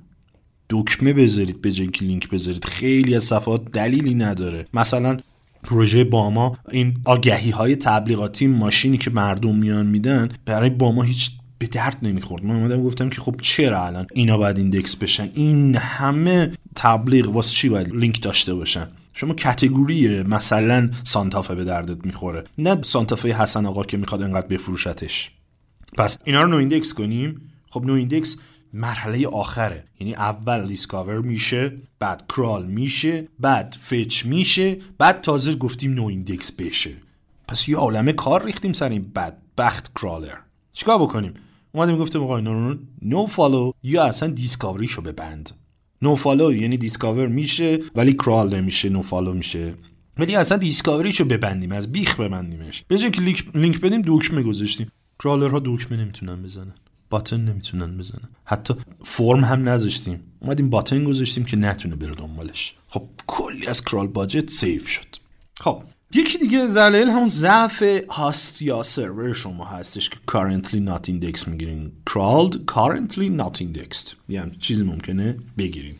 دکمه بذارید به جای اینکه لینک بذارید. خیلی از صفحات دلیلی نداره. مثلا پروژه باما این آگهی های تبلیغاتی ماشینی که مردم میان میدن برای باما هیچ به درد نمی‌خورد. من اومدم گفتم که خب چرا الان اینا باید index بشن؟ این همه تبلیغ واسه چی باید لینک داشته باشن؟ شما category مثلا سانتافه به دردت می‌خوره. نه سانتافه حسن آقا که می‌خواد انقدر بفروشتش. پس اینا رو noindex کنیم. خب noindex مرحله آخره. یعنی اول discover میشه بعد crawl میشه بعد fetch میشه بعد تازه گفتیم noindex بشه. پس یه عالمه کار ریختیم سر این بدبخت crawler چیکار بکنیم؟ اومدیم گفتیم آقا رو nofollow یا اصلا discovery شو ببند. nofollow یعنی discover میشه ولی crawl نمیشه nofollow میشه. ولی اصلا discovery شو ببندیم از بیخ ببندیمش. به جای که لینک, لینک بدیم دکمه گذاشتیم. crawler ها دکمه نمی‌تونن بزنن. button نمی‌تونن بزنن. حتی فرم هم نذاشتیم. اومدیم button گذاشتیم که نتونه بره دنبالش. خب کلی از crawl budget save شد. خب یکی دیگه از دلایل همون ضعف هاست یا سرور شما هستش که currently not indexed می‌گیرین. Crawled currently not indexed. یعنی چیزی ممکنه بگیرین.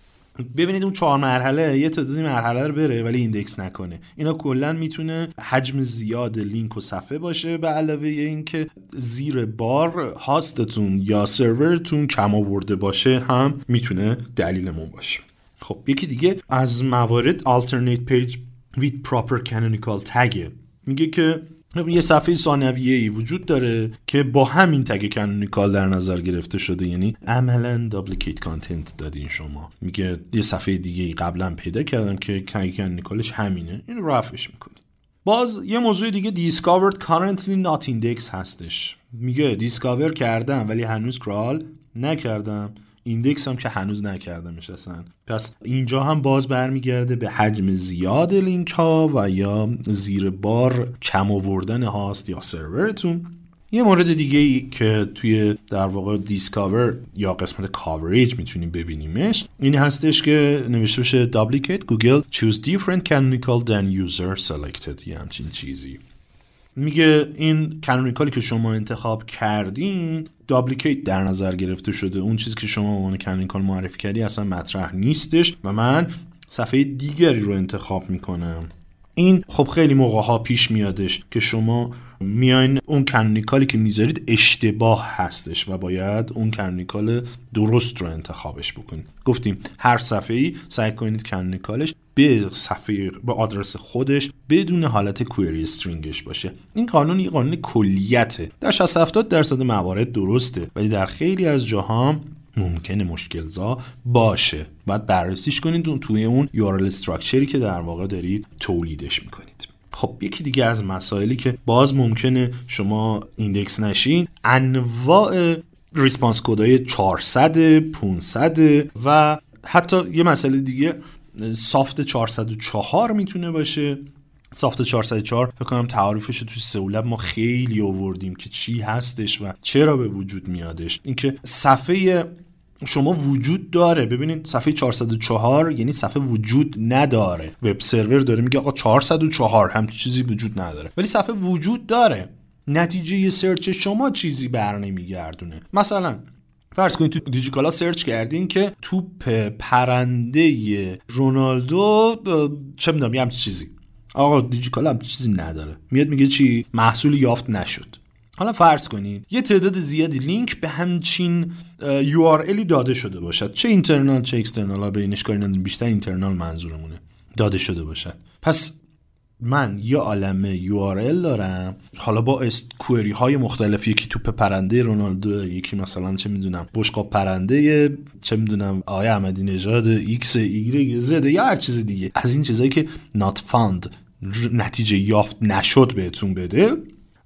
ببینید اون چهار مرحله یه تعدادی مرحله رو بره ولی index نکنه. اینا کلا می‌تونه حجم زیاد لینک و صفحه باشه به علاوه اینکه زیر بار هاستتون یا سرورتون کم آورده باشه هم می‌تونه دلیلمون باشه. خب یکی دیگه از موارد alternate page with proper canonical tag. میگه که یه صفحه ثانویه ای وجود داره که با همین تگ canonical در نظر گرفته شده. یعنی عملا duplicate content دادین شما. میگه یه صفحه دیگه ای قبلا پیدا کردم که تگ canonical ش همینه. این رفعش می‌کنید. باز یه موضوع دیگه discovered currently not index هستش. میگه discover کردم ولی هنوز crawl نکردم. index هم که هنوز نکردمش اصلا پس اینجا هم باز برمیگرده به حجم زیاد لینک ها و یا زیر بار کم آوردن هاست یا سرورتون. یه مورد دیگه ای که توی در واقع discover یا قسمت coverage می‌تونیم ببینیمش این هستش که نوشته بشه duplicate Google choose different canonical than user selected. یه همچین چیزی. میگه این canonical ی که شما انتخاب کردین duplicate در نظر گرفته شده. اون چیزی که شما عنوان canonical معرفی کردی اصلا مطرح نیستش و من صفحه دیگری رو انتخاب می‌کنم. این خب خیلی موقع ها پیش میادش که شما میاین اون canonical ی که می‌ذارید اشتباه هستش و باید اون canonical درست رو انتخابش بکنید. گفتیم هر صفحه ای سعی کنید canonical ش به صفحه به آدرس خودش بدون حالت query string ش باشه. این قانون یه قانون کلیته. در 60 70 درصد موارد درسته ولی در خیلی از جاها ممکنه مشکلزا باشه. باید بررسیش کنید توی اون URL structure ی که در واقع دارید تولیدش می‌کنید. خب یکی دیگه از مسائلی که باز ممکنه شما index نشین انواع response code های 400 500 و حتی یه مسئله دیگه سافت 404 می‌تونه باشه. سافت 404 فکر کنم تعاریفش رو توی سئولب ما خیلی آوردیم که چی هستش و چرا به وجود میادش. اینکه صفحه شما وجود داره. ببینید صفحه 404 یعنی صفحه وجود نداره. وب سرور داره میگه آقا 404 هم چیزی وجود نداره. ولی صفحه وجود داره. نتیجه سرچ شما چیزی بر نمیگردونه. مثلا فرض کنید تو دیجیکالا سرچ کردین که توپ پرنده رونالدو چه می‌دونم یه چیزی. آقا دیجیکالا هم چیزی نداره. میاد میگه چی؟ محصول یافت نشد. حالا فرض کنید یه تعداد زیادی لینک به همچین URL ی داده شده باشد. چه internal چه external ها بینش کاری بیشتر internal منظورمونه. داده شده باشد. پس من یه عالمه URL دارم. حالا با query های مختلف یکی توپ پرنده رونالدو یکی مثلا چه می‌دونم بشقاب پرنده چه می‌دونم آقای احمدی نژاد ایکس ایگرگ زد یا هر چیز دیگه. از این چیزایی که not found نتیجه یافت نشد بهتون بده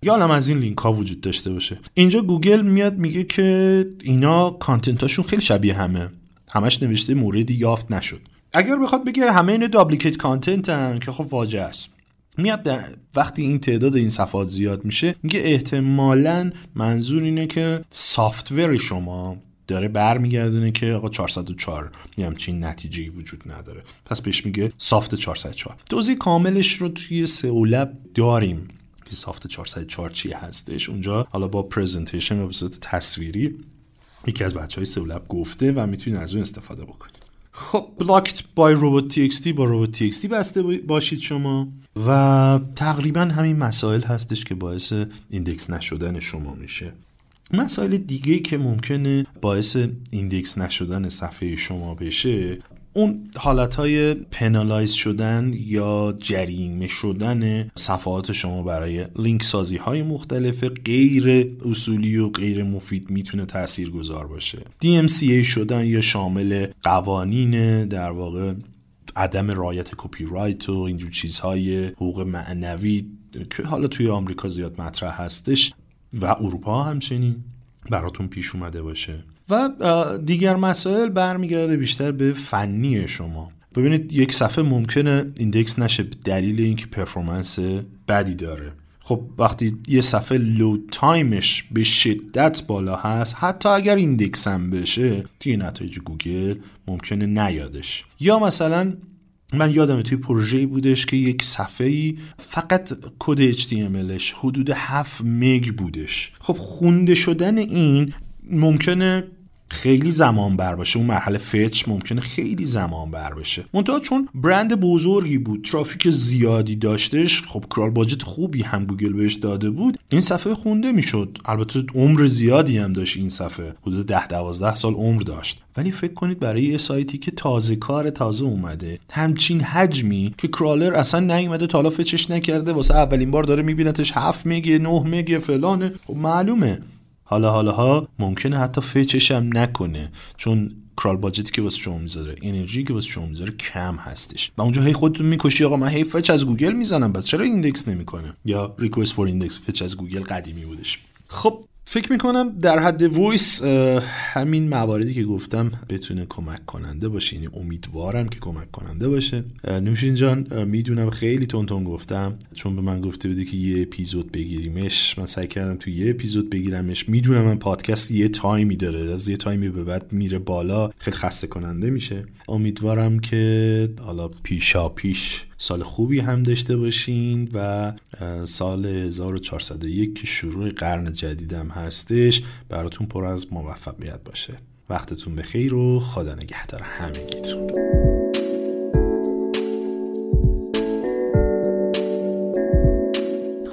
یه عالم از این لینک ها وجود داشته باشه. اینجا گوگل میاد میگه که اینا content اشون خیلی شبیه همه. همش نوشته موردی یافت نشد. اگر بخواد بگه همه اینا duplicate content هن که خب فاجعه است. میاد وقتی این تعداد این صفحات زیاد میشه میگه احتمالا منظور اینه که software شما داره برمیگردونه که آقا 404 یه همچین نتیجه وجود نداره. پس بهش میگه soft 404 توضیح کاملش رو توی سئولب داریم که soft 404 چی هستش. اونجا حالا با presentation و به تصویری یکی از بچه های سئولب گفته و می‌تونید از اون استفاده بکنید. خب blocked by robots.txt با robots.txt بسته باشید شما. و تقریبا همین مسائل هستش که باعث index نشدن شما میشه. مسائل دیگه که ممکنه باعث index نشدن صفحه شما بشه اون حالت های penalize شدن یا جریمه شدن صفحات شما برای لینک سازی های مختلف غیر اصولی و غیر مفید می‌تونه تأثیر گذار باشه DMCA شدن یا شامل قوانین در واقع عدم رعایت کپی رایت و اینجور چیزهای حقوق معنوی که حالا توی آمریکا زیاد مطرح هستش و اروپا همچنین براتون پیش اومده باشه. و دیگر مسائل برمیگرده بیشتر به فنی شما. ببینید یک صفحه ممکنه index نشه به دلیل اینکه performance بدی داره. خب وقتی یه صفحه load time ش به شدت بالا هست حتی اگر index هم بشه توی نتایج گوگل ممکنه نیادش. یا مثلا من یادم توی پروژه‌ای بودش که یک صفحه‌ای فقط کد HTMLش حدود 7 مگ بودش. خب خونده شدن این ممکنه خیلی زمان بر باشه. اون مرحله fetch ممکنه خیلی زمان بر بشه منتها چون برند بزرگی بود ترافیک زیادی داشتش خب crawl budget خوبی هم گوگل بهش داده بود. این صفحه خونده می‌شد. البته عمر زیادی هم داشت این صفحه. حدود 10 12 سال عمر داشت. ولی فکر کنید برای یه سایتی که تازه کار تازه اومده همچین حجمی که crawler اصلا نیومده تا حالا fetch ش نکرده واسه اولین بار داره میبینتش 7 مگ 9 مگ فلانه. خب معلومه. حالا حالا ها ممکنه حتی fetch ش هم نکنه چون crawl budget ی که واسه شما می‌ذاره انرژی که واسه شما می‌ذاره کم هستش. و اونجا هی خودتونو می‌کشی آقا من هی fetch as گوگل می‌زنم پس چرا index نمی‌کنه؟ یا request for index fetch as گوگل قدیمی بودش. خب فکر می‌کنم در حد voice همین مواردی که گفتم بتونه کمک کننده باشه. یعنی امیدوارم که کمک کننده باشه. نوشین جان می‌دونم خیلی تند تند گفتم. چون به من گفته بودی که یه اپیزود بگیریمش. من سعی کردم تو یه اپیزود بگیرمش. می‌دونم من پادکست یه تایمی داره. از یه تایمی به بعد میره بالا. خیلی خسته کننده میشه. امیدوارم که حالا پیشا پیش سال خوبی هم داشته باشین و سال 1401 که شروع قرن جدیدم هستش. براتون پر از موفقیت باشه. وقتتون بخیر و خدا نگهدار همگیتون.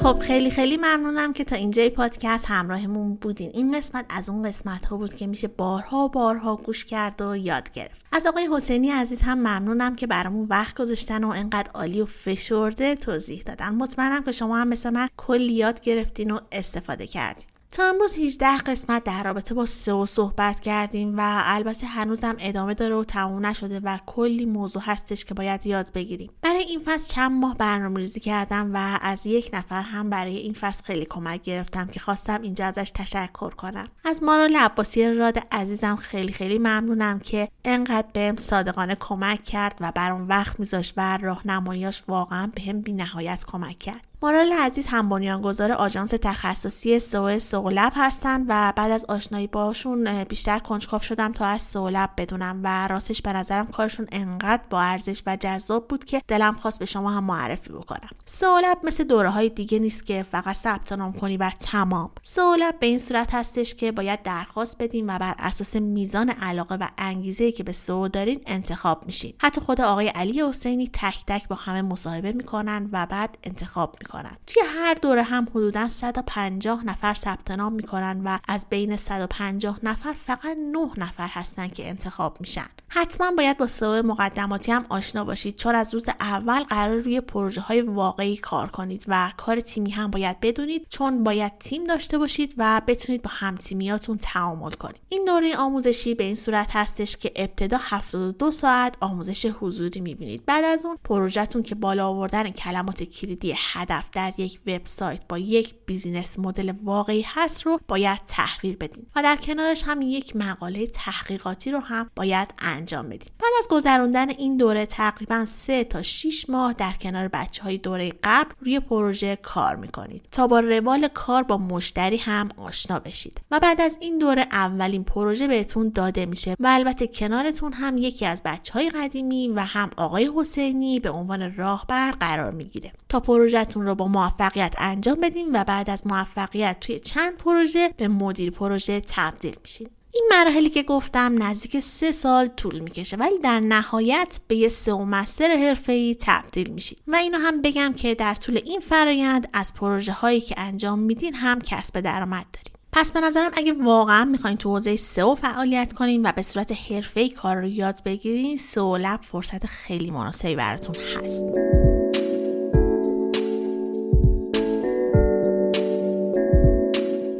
خب خیلی خیلی ممنونم که تا اینجای پادکست همراهمون بودین. این قسمت از اون قسمت ها بود که میشه بارها و بارها گوش کرد و یاد گرفت. از آقای حسینی عزیز هم ممنونم که برامون وقت گذاشتن و انقدر عالی و فشرده توضیح دادن. مطمئنم که شما هم مثل من کلی یاد گرفتین و استفاده کردین. تا امروز 18 قسمت در رابطه با سئو صحبت کردیم و البته هنوزم ادامه داره و تموم نشده و کلی موضوع هستش که باید یاد بگیریم. برای این فصل چند ماه برنامه ریزی کردم و از یک نفر هم برای این فصل خیلی کمک گرفتم که خواستم اینجا ازش تشکر کنم. از مارال عباسی راد عزیزم خیلی خیلی ممنونم که انقدر بهم صادقانه کمک کرد و برام وقت میذاشت و راهنماییاش واقعا بهم بی نهایت کمک کرد. مارال عزیز هم بنیانگذار آژانس تخصصی سو سولب هستن و بعد از آشنایی باشون بیشتر کنجکاو شدم تا از سولب بدونم و راستش به نظرم کارشون انقدر با ارزش و جذاب بود که دلم خواست به شما هم معرفی بکنم. سولب مثل دوره های دیگه نیست که فقط ثبت نام کنی و تمام. سولب به این صورت هستش که باید درخواست بدین و بر اساس میزان علاقه و انگیزه که به سو دارین انتخاب میشین. حتی خود آقای علی حسینی تک تک با همه مصاحبه می‌کنن و بعد انتخاب می‌کنن. می‌کنن. توی هر دوره هم حدودا 150 نفر ثبت نام می‌کنن و از بین 150 نفر فقط 9 نفر هستن که انتخاب میشن. حتما باید با سئو مقدماتی هم آشنا باشید. چون از روز اول قرار روی پروژه های واقعی کار کنید و کار تیمی هم باید بدونید. چون باید تیم داشته باشید و بتونید با همتیمیاتون تعامل کنید. این دوره آموزشی به این صورت هستش که ابتدا 72 ساعت آموزش حضوری می‌بینید. بعد از اون پروژهتون که بالا آوردن کلمات کلیدی هدف در یک وبسایت با یک بیزینس مدل واقعی هست رو باید تحویل بدین و در کنارش هم یک مقاله تحقیقاتی رو هم باید انجام بدیم بعد از گذراندن این دوره تقریبا 3 تا 6 ماه در کنار بچه های دوره قبل روی پروژه کار می‌کنید تا با روال کار با مشتری هم آشنا بشید و بعد از این دوره اولین پروژه بهتون داده میشه و البته کنارتون هم یکی از بچه های قدیمی و هم آقای حسینی به عنوان راهبر قرار می‌گیره تا پروژهتون رو با موفقیت انجام بدیم و بعد از موفقیت توی چند پروژه به مدیر پروژه تبدیل میشین این مراحلی که گفتم نزدیک سه سال طول می‌کشه ولی در نهایت به یه سئو مستر حرفه‌ای تبدیل میشید و اینو هم بگم که در طول این فرایند از پروژه هایی که انجام میدین هم کسب درآمد دارید پس به نظرم اگه واقعا می‌خواین تو حوزه سئو فعالیت کنین و به صورت حرفه‌ای کار رو یاد بگیرین سئو لب فرصت خیلی مناسبی براتون هست.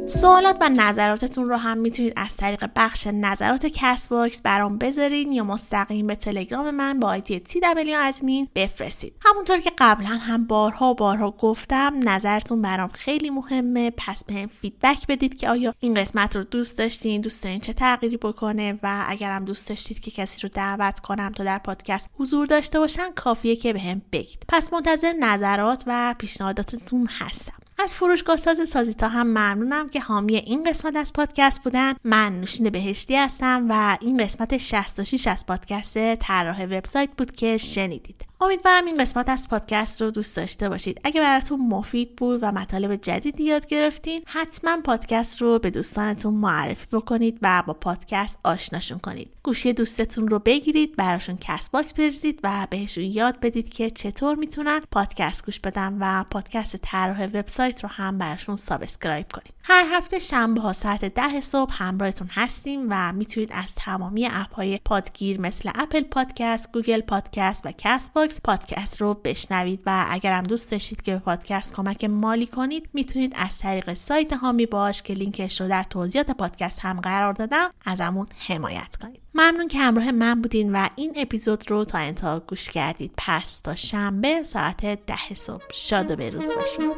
سوالات و نظراتتون رو هم می‌تونید از طریق بخش نظرات کست باکس برام بذارین یا مستقیم به تلگرام من با آیدی تی ادمین بفرستید. همونطور که قبلا هم بارها بارها گفتم نظرتون برام خیلی مهمه. پس بهم feedback بدید که آیا این قسمت رو دوست داشتین دوست دارین چه تغییری بکنه و اگرم دوست داشتید که کسی رو دعوت کنم تا در پادکست حضور داشته باشن کافیه که بهم بگید. پس منتظر نظرات و پیشنهاداتتون هستم. از فروشگاه ساز سازیتا هم ممنونم که حامی این قسمت از پادکست بودن. من نوشین بهشتی هستم و این قسمت 66 از پادکست طراح وبسایت بود که شنیدید. امیدوارم این قسمت از پادکست رو دوست داشته باشید. اگه براتون مفید بود و مطالب جدیدی یاد گرفتین حتما پادکست رو به دوستانتون معرفی بکنید و با پادکست آشناشون کنید. گوشی دوستتون رو بگیرید براشون کست باکس بریزید و بهشون یاد بدید که چطور می‌تونن پادکست گوش بدن و پادکست طراح وبسایت رو هم براشون subscribe کنید. هر هفته شنبه ها ساعت ده صبح همراهتون هستیم و می‌تونید از تمامی اپ های پادگیر مثل اپل پادکست، گوگل پادکست و کست باکس پادکست رو بشنوید و اگرم دوست داشتید که به پادکست کمک مالی کنید می‌تونید از طریق سایت حامی باش که لینکش رو در توضیحات پادکست هم قرار دادم ازمون حمایت کنید ممنون که همراه من بودین و این اپیزود رو تا انتها گوش کردید پس تا شنبه ساعت ده صبح شاد و بروز باشید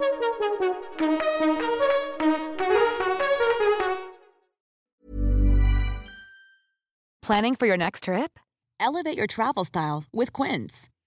Planning for your next trip? Elevate your travel style with Quince.